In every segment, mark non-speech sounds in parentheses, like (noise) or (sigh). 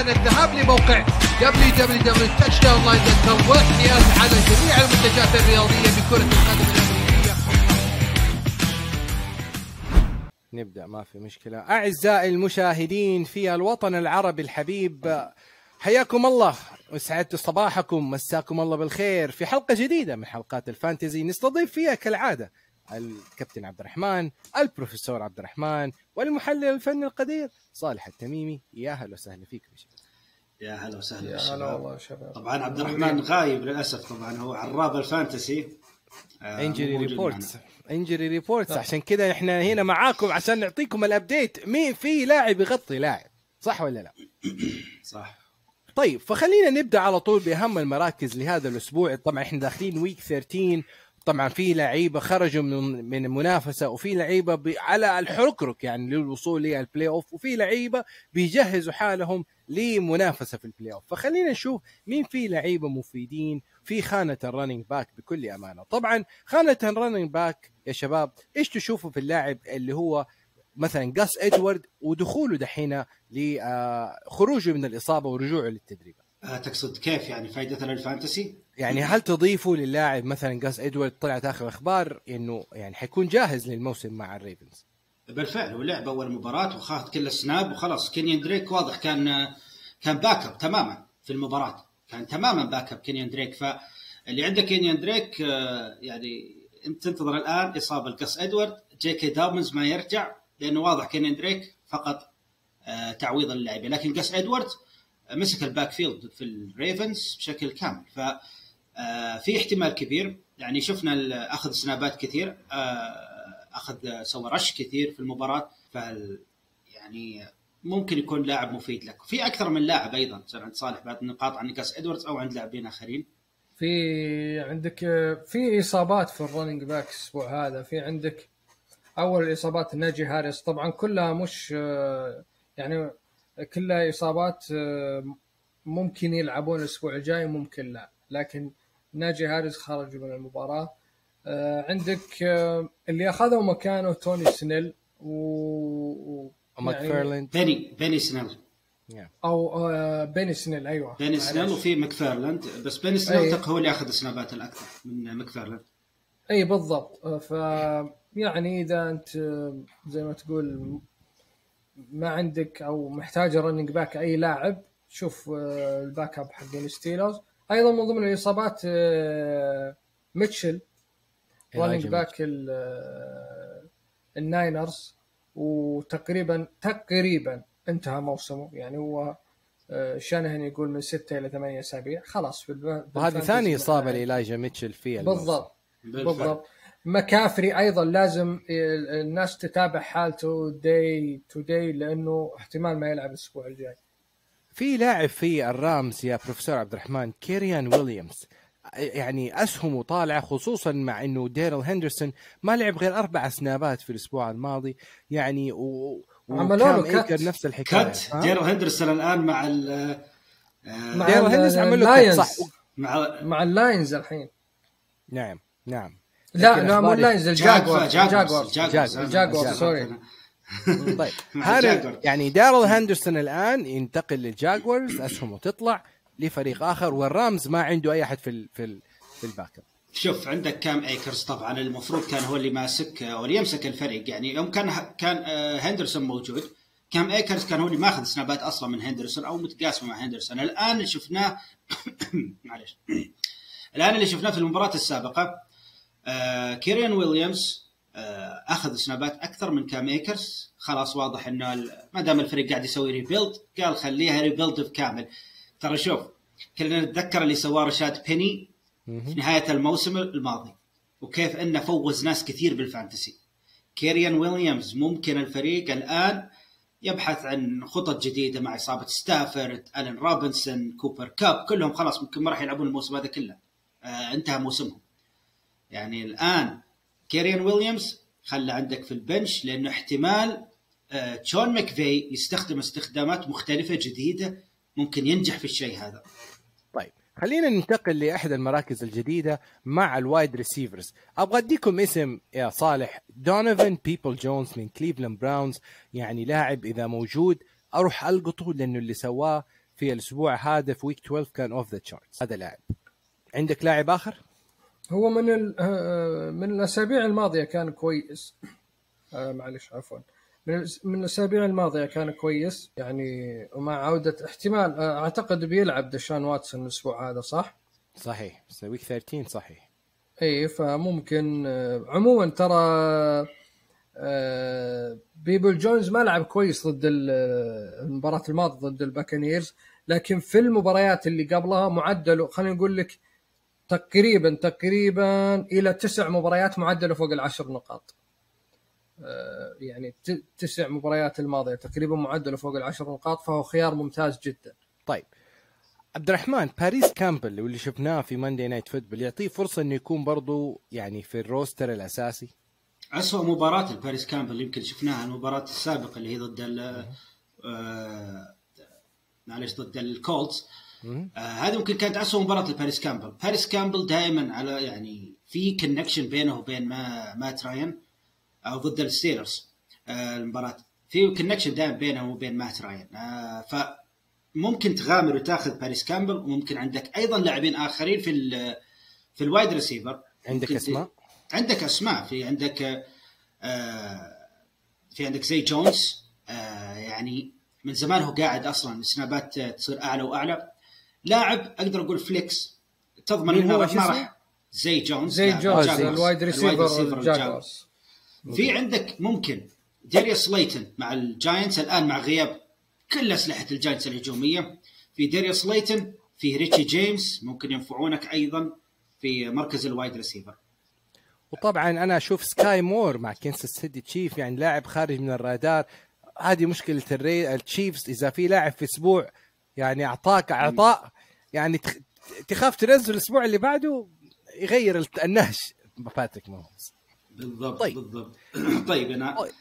الآن الذهاب لموقع www.touchdownline.com والاحتياز على جميع المنتجات الرياضية بكرة القدم نبدأ ما في مشكلة. أعزائي المشاهدين في الوطن العربي الحبيب حياكم الله. وسعدت صباحكم مساكم الله بالخير. في حلقة جديدة من حلقات الفانتزي نستضيف فيها كالعادة الكابتن عبد الرحمن البروفيسور عبد الرحمن والمحلل الفني القدير صالح التميمي. يا أهلا وسهلا فيكم يا هلا وسهلا يا هلا. والله شباب. طبعا عبد الرحمن غايب للأسف طبعا هو عراب ال fantasy. injury reports injury reports عشان كذا إحنا هنا معاكم عشان نعطيكم ال update مين في لاعب يغطي لاعب؟ صح ولا لا؟ (clears throat) صح. طيب فخلينا نبدأ على طول بأهم المراكز لهذا الأسبوع. طبعا إحنا داخلين week 13 طبعا في لعيبة خرجوا من من المنافسة وفي لعيبة. على الحركرك يعني للوصول لل playoff وفي لعيبة بيجهزوا حالهم لمنافسة في ال playoff فخلينا نشوف مين في لعيبة مفيدين في خانة ال running back بكل أمانة طبعا خانة ال running back يا شباب إيش تشوفوا في اللاعب اللي هو مثلا جاس ادوارد ودخوله دحين لخروجه من الإصابة ورجوعه للتدريب آه، تقصد كيف يعني فائدته لل fantasy؟ يعني هل تضيفوا للاعب مثلا جاس إدوارد طلعت آخر أخبار إنه يعني حيكون جاهز للموسم مع الريفنز؟ بالفعل هو لعب أول مباراة وخاذ كل ال snap وخلاص. كينيان دريك واضح كان كان backup تماما في المباراة. كان تماما backup كينيان دريك. فاللي عنده كينيان دريك آه، يعني أنت تنتظر الآن إصابة لقص إدوارد. جي كي دابنز ما يرجع لأنه واضح كينيان دريك فقط آه، تعويض اللاعبين لكن قص إدوارد مسك ال backfield في الريفنز بشكل كامل. ف آه، في احتمال كبير يعني شفنا أخذ سنابات كثير آه، أخذ سوى rush كثير في المباراة ف يعني ممكن يكون لاعب مفيد لك. في أكثر من لاعب أيضا صار عند صالح بعض النقاط عن قاس إدواردز أو عند لاعبين آخرين. في عندك في إصابات في ال running back الأسبوع هذا. في عندك أول الاصابات ناجي هاريس. طبعا كلها مش يعني كلها إصابات ممكن يلعبون الأسبوع الجاي ممكن لا. لكن ناجي هاريس خرج من المباراة. عندك اللي أخذوا مكانه توني سنيل و و- وماكفيرلاند بيني بيني سنيل. أو آه، بيني سنيل أيوه. بيني سنيل. وفي ماكفيرلاند بس بيني سنيل أي. أعتقد هو اللي أخذ السنابات الأكثر من ماكفيرلاند أي بالضبط. ف يعني إذا أنت زي ما تقول ما عندك أو محتاج running back أي لاعب شوف آه، ال backup حق الستيلرز أيضا من ضمن الإصابات آه، ميتشل running back آه، الناينرز وتقريبا تقريبا انتهى موسمه يعني هو شانهن يقول من ستة إلى ثمانية أسابيع خلاص وهذه ثاني إصابة. إلايجا ميتشل في الموسم. بالضبط بالفعل. بالضبط مكافري أيضا لازم الناس تتابع حالته day to day لأنه احتمال ما يلعب الأسبوع الجاي. في لاعب في الرامز يا بروفيسور عبد الرحمن كيريان ويليامز. يعني اسهمه طالعه خصوصا مع إنه ديرل هندرسون ما لعب غير أربع سنابات في الأسبوع الماضي. يعني و عملوا له. إيكر نفس الحكاية. كات ها؟ ديرو هندرسون الآن مع ال مع ديرل هندرسون عمل له اللاينز. صح. مع مع اللاينز الحين. نعم نعم. لا لا مو اللاينز الجاكور جاكورز الجاكور الجاكور، سوري. طيب هذا. يعني دارل هندرسون الآن ينتقل للجاكورز أسهمه تطلع لفريق آخر والرامز ما عنده أي أحد في ال في ال في ال backup شوف عندك كام أيكرز؟ طبعا المفروض كان هو اللي ماسك أو اللي يمسك الفريق. يعني يوم كان كان آه، هندرسون موجود كام أيكرز كان هو اللي ماخذ سنابات أصلا من هندرسون أو متقاسمة مع هندرسون الآن اللي شفناه (coughs) معلش الآن اللي شفناه في المباراة السابقة آه، كيريان ويليامز آه، أخذ سنابات أكثر من كام ايكرز خلاص واضح إنه ما دام الفريق قاعد يسوي rebuild قال خليها rebuild بكامل. ترى شوف كلنا نتذكر اللي سواه رشاد بيني في نهاية الموسم الماضي وكيف إنه فوز ناس كثير بال fantasy. كيريان ويليامز ممكن الفريق الآن يبحث عن خطط جديدة مع إصابة ستافورد ألين روبنسون كوبر كاب كلهم خلاص ممكن ما راح يلعبون الموسم هذا كله. آه انتهى موسمهم. يعني الآن كيريان ويليامز خلى عندك في ال bench لأنه احتمال آه شون ماكفي يستخدم استخدامات مختلفة جديدة ممكن ينجح في الشيء هذا. طيب خلينا ننتقل لأحد المراكز الجديدة مع ال wide receivers. أبغى أديكم اسم يا صالح. دونيفن بيبلز جونز من كليفلاند براونز يعني لاعب إذا موجود أروح ألقطه لأنه اللي سواه في الأسبوع هذا في week 12 كان off the charts هذا لاعب. عندك لاعب آخر؟ هو من ال- آه، من الأسابيع الماضية كان كويس. آه، معلش عفوا. من الأسابيع الماضية كان كويس يعني ومع عودة احتمال آه، أعتقد بيلعب ديشان واتسون الأسبوع هذا صح؟ صحيح. week 13 صحيح. إي فممكن آه، عموما ترى آه، بيبلز جونز ما لعب كويس ضد ال- آه، المباراة الماضية ضد الباكانيرز لكن في المباريات اللي قبلها معدله خلينا نقول لك تقريبا تقريبا إلى تسع مباريات معدلة فوق العشر نقاط. آه، يعني تسع مباريات الماضية تقريبا معدلة فوق العشر نقاط فهو خيار ممتاز جدا. طيب. عبد الرحمن باريس كامبل واللي شفناه في Monday Night Football يعطيه فرصة إنه يكون برضو يعني في ال roster الأساسي؟ أسوأ مباراة الباريس كامبل يمكن شفناها المباراة السابقة اللي هي ضد ال آه، معلش ضد الكولتس. آه هذه ممكن كانت أسوأ مباراة لباريس كامبل. باريس كامبل دائما على يعني في connection بينه وبين ما مات راين أو ضد الستيلرز. آه المباراة. في connection دائما بينه وبين مات راين. آه فممكن تغامر وتاخذ باريس كامبل وممكن عندك أيضا لاعبين آخرين في ال- في ال wide receiver عندك ممكن أسماء؟ عندك أسماء. في عندك آه في عندك زي جونز. آه يعني من زمان هو قاعد أصلا. السنابات آه، تصير أعلى وأعلى. لاعب أقدر أقول flex تضمن مين إنه؟ ما؟ راح زي جونز زي جونز. ال wide receiver. الجاكورز في عندك ممكن داريوس سليتن مع الجاينتس الآن مع غياب كل أسلحة الجاينتس الهجومية في داريوس سليتن في ريتشي جيمس ممكن ينفعونك أيضا في مركز ال wide receiver وطبعا أنا أشوف سكاي مور مع كنساس سيتي تشيف يعني لاعب خارج من الرادار هذه مشكلة الري التشيفز إذا في لاعب في أسبوع يعني أعطاك عطاء يعني تخ... تخاف تنزل الأسبوع اللي بعده يغير النهج. باتريك ماهومز بالضبط طيب. بالضبط. (clears throat) طيب أنا طيب.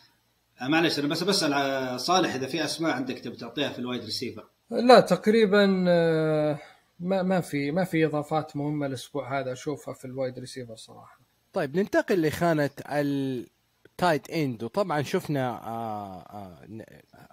آه، معلش أنا بس بسأل على صالح إذا في أسماء عندك تبي تعطيها في ال wide receiver. لا تقريبا آه، ما ما في ما في إضافات مهمة الأسبوع هذا أشوفها في ال wide receiver صراحة. طيب ننتقل لخانة ال tight end وطبعا شفنا آه، آه،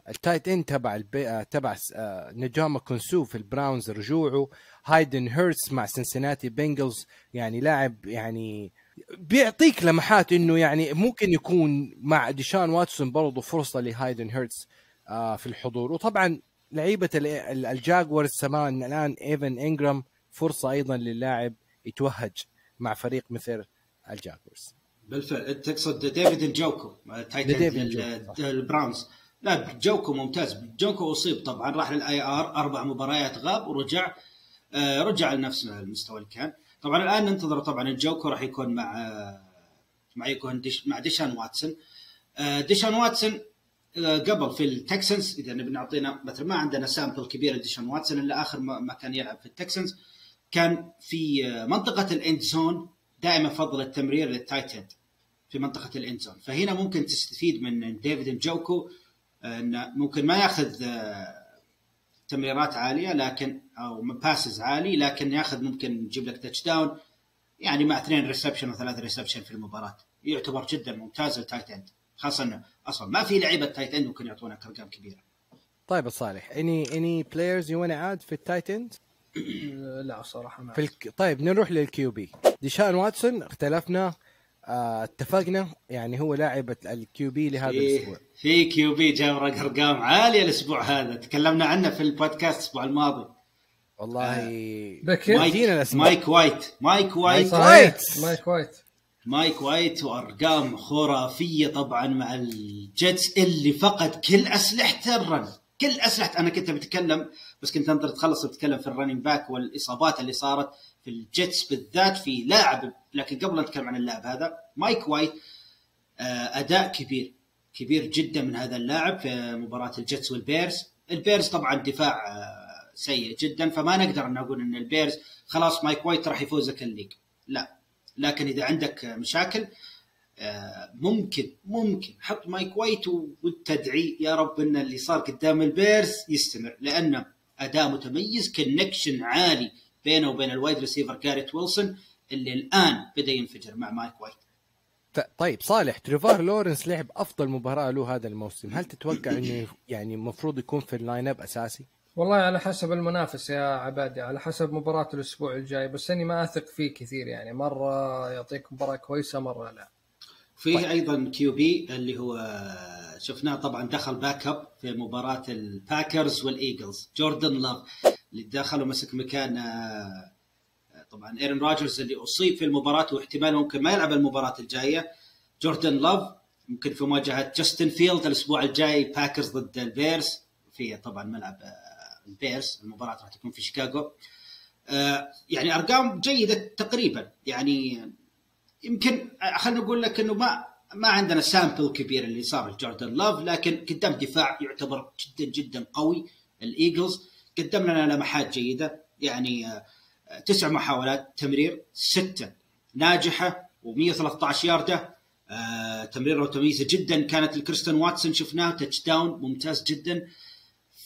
ال tight end تبع. آه، تبع آه، نجامة كونسو في البراونز رجوعه. هايدن هيرتس مع سنسناتي بنجلز يعني لاعب يعني بيعطيك لمحات إنه يعني ممكن يكون مع ديشان واتسون برضه فرصة لهايدن هيرتس في الحضور. وطبعا لعيبة ال- ال- الجاكورز سمان الآن ايفن انجرام فرصة أيضا للاعب يتوهج مع فريق مثل الجاكورز. بالفعل. تقصد ديفيد نجوكو tight end. البراونز لا جوكو ممتاز. جوكو أصيب طبعا. راح لل IR أربع مباريات غاب ورجع آه، رجع لنفس المستوى اللي كان. طبعا الآن ننتظر طبعا الجوكو راح يكون مع آه، مع يكون ديش مع ديشان واتسون. آه، ديشان واتسون قبل في التكسنز إذا نبي نعطينا مثلا ما عندنا sample كبير لديشان واتسون إلا آخر ما كان يلعب في التكسنز كان في منطقة ال end zone دائما فضل التمرير لل tight end. في منطقة ال end zone فهنا ممكن تستفيد من ديفيد نجوكو آه، انه ممكن ما ياخذ آه، تمريرات عالية لكن أو passes عالي لكن ياخذ ممكن يجيب لك touchdown يعني مع اثنين reception وثلاث reception في المباراة. يعتبر جدا ممتاز ال tight end خاصة إنه أصلا ما في لعيبة tight end ممكن يعطونك أرقام كبيرة. طيب يا صالح any any players you add في ال tight end (clears throat) لا صراحة ما في الك... طيب نروح لل QB. ديشان واتسون اختلفنا اتفقنا. يعني هو لاعب ال QB لهذا الأسبوع. في, QB جاب أرقام عالية الأسبوع هذا. تكلمنا عنه في البودكاست الأسبوع الماضي. والله بكر مايك مايك وايت مايك وايت. مايك وايت. مايك وايت. مايك وايت وأرقام خرافية طبعا مع الجيتس اللي فقد كل أسلحته ال run. كل أسلحة. أنا كنت بتكلم بس كنت انطر تخلص بتكلم في ال running back والإصابات اللي صارت. في الجيتس بالذات في لاعب لكن قبل أن نتكلم عن اللاعب هذا مايك وايت آه، أداء كبير كبير جدا من هذا اللاعب في مباراة ال Jets وال Bears ال Bears طبعا دفاع آه، سيء جدا فما نقدر إن نقول إن ال Bears خلاص مايك وايت راح يفوزك ال league لا. لكن إذا عندك مشاكل آه، ممكن ممكن حط مايك وايت و- وادعي يا رب إن اللي صار قدام ال Bears يستمر لأنه أداء متميز connection عالي. بينه وبين ال wide receiver جاريت ويلسون اللي الآن بدأ ينفجر مع مايك وايت. طيب صالح تريفار لورنس لعب أفضل مباراة له هذا الموسم. هل تتوقع إنه يعني المفروض يكون في ال lineup أساسي؟ والله على حسب المنافس يا عبادي على حسب مباراة الأسبوع الجاي بس أني ما أثق فيه كثير يعني. مرة يعطيك مباراة كويسة مرة لا. فيه طيب. أيضا QB اللي هو شفناه طبعا دخل backup في مباراة ال Packers وال Eagles. جوردن لاف اللي دخل ومسك مكان آه، طبعا آرون راجرز اللي أصيب في المباراة واحتمال ممكن ما يلعب المباراة الجاية جوردن لاف ممكن في مواجهة جاستن فيلد الأسبوع الجاي Packers ضد ال Bears في طبعا ملعب آه، ال Bears المباراة راح تكون في شيكاغو. آه، يعني أرقام جيدة تقريبا يعني يمكن خلينا نقول لك إنه ما ما عندنا sample كبير اللي صار لجوردن لاف لكن قدام دفاع يعتبر جدا جدا قوي ال Eagles. قدم لنا لمحات جيدة يعني آه، تسع محاولات تمرير ستة ناجحة و113 ياردة. آه، تمريره متميزه جدا كانت لكريستيان واتسون شفناه touchdown ممتاز جدا.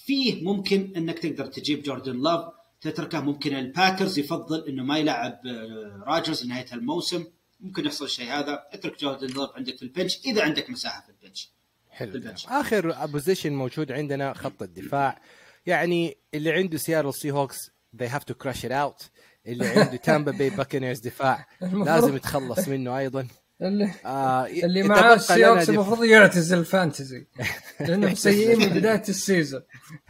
فيه ممكن إنك تقدر تجيب جوردن لاف تتركه. ممكن ال Packers يفضل إنه ما يلعب آه، راجرز نهاية الموسم. ممكن يحصل الشيء هذا. اترك جوردن لاف عندك في ال bench إذا عندك مساحة في ال bench. حلو. بالبنش. الكلام. آخر بوزيشن موجود عندنا خط الدفاع. يعني اللي عنده سيارة سي هوكس they have to crush it out. اللي عنده تامبا بي باكنيرز دفاع المفروض- لازم يتخلص منه أيضا. اللي آه اللي معاه السيوكس دف- المفروض يعتزل الفانتزي لأنهم سيئين من بداية السيزون.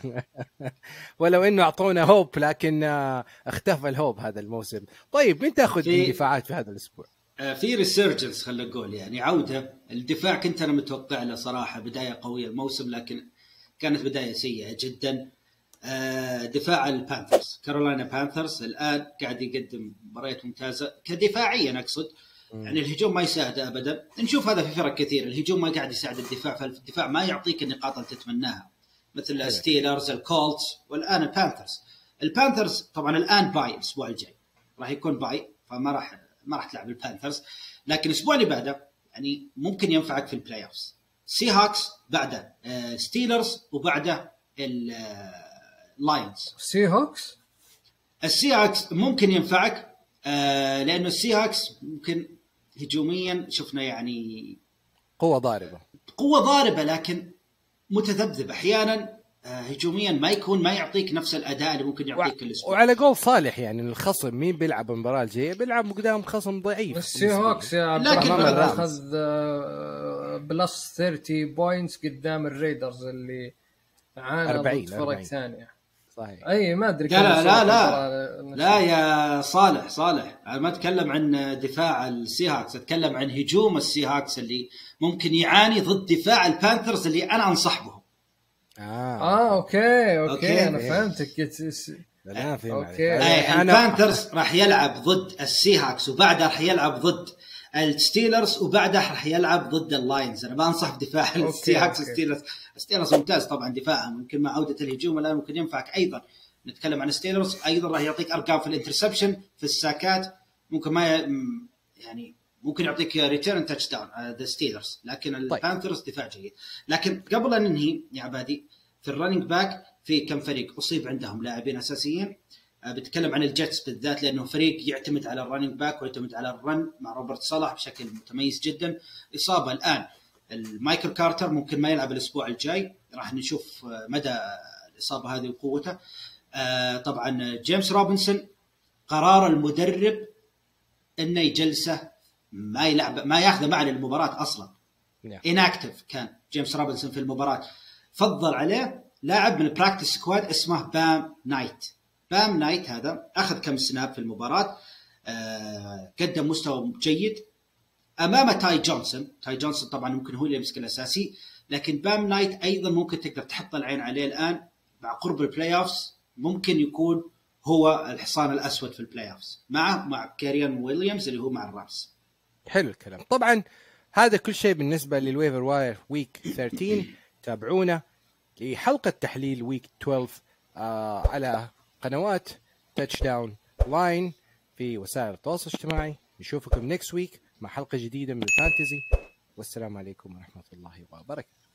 (laughs) ولو إنه أعطونا هوب لكن آه اختفى الهوب هذا الموسم. طيب مين تأخذ في- من دفاعات في هذا الأسبوع؟ آه، في resurgence خلينا نقول يعني عودة. الدفاع كنت أنا متوقع له صراحة بداية قوية الموسم لكن كانت بداية سيئة جدا. آه، دفاع ال Panthers. كارولاينا Panthers الآن قاعد يقدم مباريات ممتازة كدفاعيا أقصد. يعني الهجوم ما يساعده ابدا. نشوف هذا في فرق كثير. الهجوم ما قاعد يساعد الدفاع فالدفاع ما يعطيك النقاط اللي تتمناها. مثل. الستيلرز الكولتس والآن البانثرز. البانثرز طبعا الآن bye الأسبوع الجاي. راح يكون bye فما راح ما راح تلعب ال Panthers. لكن الأسبوع اللي بعده يعني ممكن ينفعك في ال playoffs. Seahawks بعده آه، Steelers وبعده ال Lions Seahawks ال Seahawks ممكن ينفعك. آه، لأنه ال Seahawks ممكن هجوميا شفنا يعني قوة ضاربة. قوة ضاربة لكن متذبذب أحيانا آه، هجوميا ما يكون ما يعطيك نفس الأداء اللي ممكن يعطيك الأسبوع. وعلى قول صالح يعني الخصم مين بيلعب المباراة الجاية؟ بيلعب قدام خصم ضعيف ال Seahawks يا عبد لكن الرحمن. أخذ plus 30 points قدام ال Raiders اللي عانى 40 ضد فرق 40. ثانية صحيح. أي ما أدري لا لا لا لا. يا صالح صالح. أنا ما أتكلم عن دفاع ال Seahawks أتكلم عن هجوم ال Seahawks اللي ممكن يعاني ضد دفاع ال Panthers اللي أنا انصح بهم آه, آه okay okay, okay. أنا فهمتك. لا في okay. أنا ال Panthers راح يلعب ضد ال Seahawks وبعدها راح يلعب ضد ال Steelers وبعدها راح يلعب ضد ال Lions. أنا ما أنصح بدفاع okay، ال Seahawks okay. وال Steelers ال Steelers ممتاز طبعا دفاعهم يمكن مع عودة الهجوم الآن ممكن ينفعك. أيضا نتكلم عن ال Steelers أيضا راح يعطيك أرقام في ال interception في ال sackات. ممكن ما يعني ممكن يعطيك return touchdown the Steelers لكن ال Panthers دفاع جيد. لكن قبل أن ننهي يا عبادي في ال running back في كم فريق أصيب عندهم لاعبين أساسيين؟ آه، بتكلم عن ال Jets بالذات لأنه فريق يعتمد على ال running back ويعتمد على ال run مع روبرت صلاح بشكل متميز جدا. إصابة الآن لمايكل كارتر ممكن ما يلعب الأسبوع الجاي. راح نشوف آه، مدى الإصابة هذه وقوتها آه، طبعا جيمس روبنسون قرار المدرب إنه يجلسه ما يلعب ما ياخذه معه للمباراه أصلا. نعم. inactive كان جيمس روبنسون في المباراة. فضل عليه لاعب من ال practice squad اسمه بام نايت. بام نايت هذا أخذ كم snap في المباراة آه قدم مستوى جيد أمام تاي جونسون. تاي جونسون طبعا ممكن هو اللي يمسك الأساسي لكن بام نايت أيضا ممكن تقدر تحط العين عليه الآن مع قرب ال playoffs ممكن يكون هو الحصان الأسود في ال playoffs معه مع كايرن ويليامز اللي هو مع ال Rams. حلو الكلام. طبعا هذا كل شيء بالنسبة لل waiver wire week 13 تابعونا لحلقة تحليل week 12 آه على قنوات Touchdown Line في وسائل التواصل الاجتماعي. نشوفكم next week مع حلقة جديدة من ال fantasy والسلام عليكم ورحمة الله وبركاته.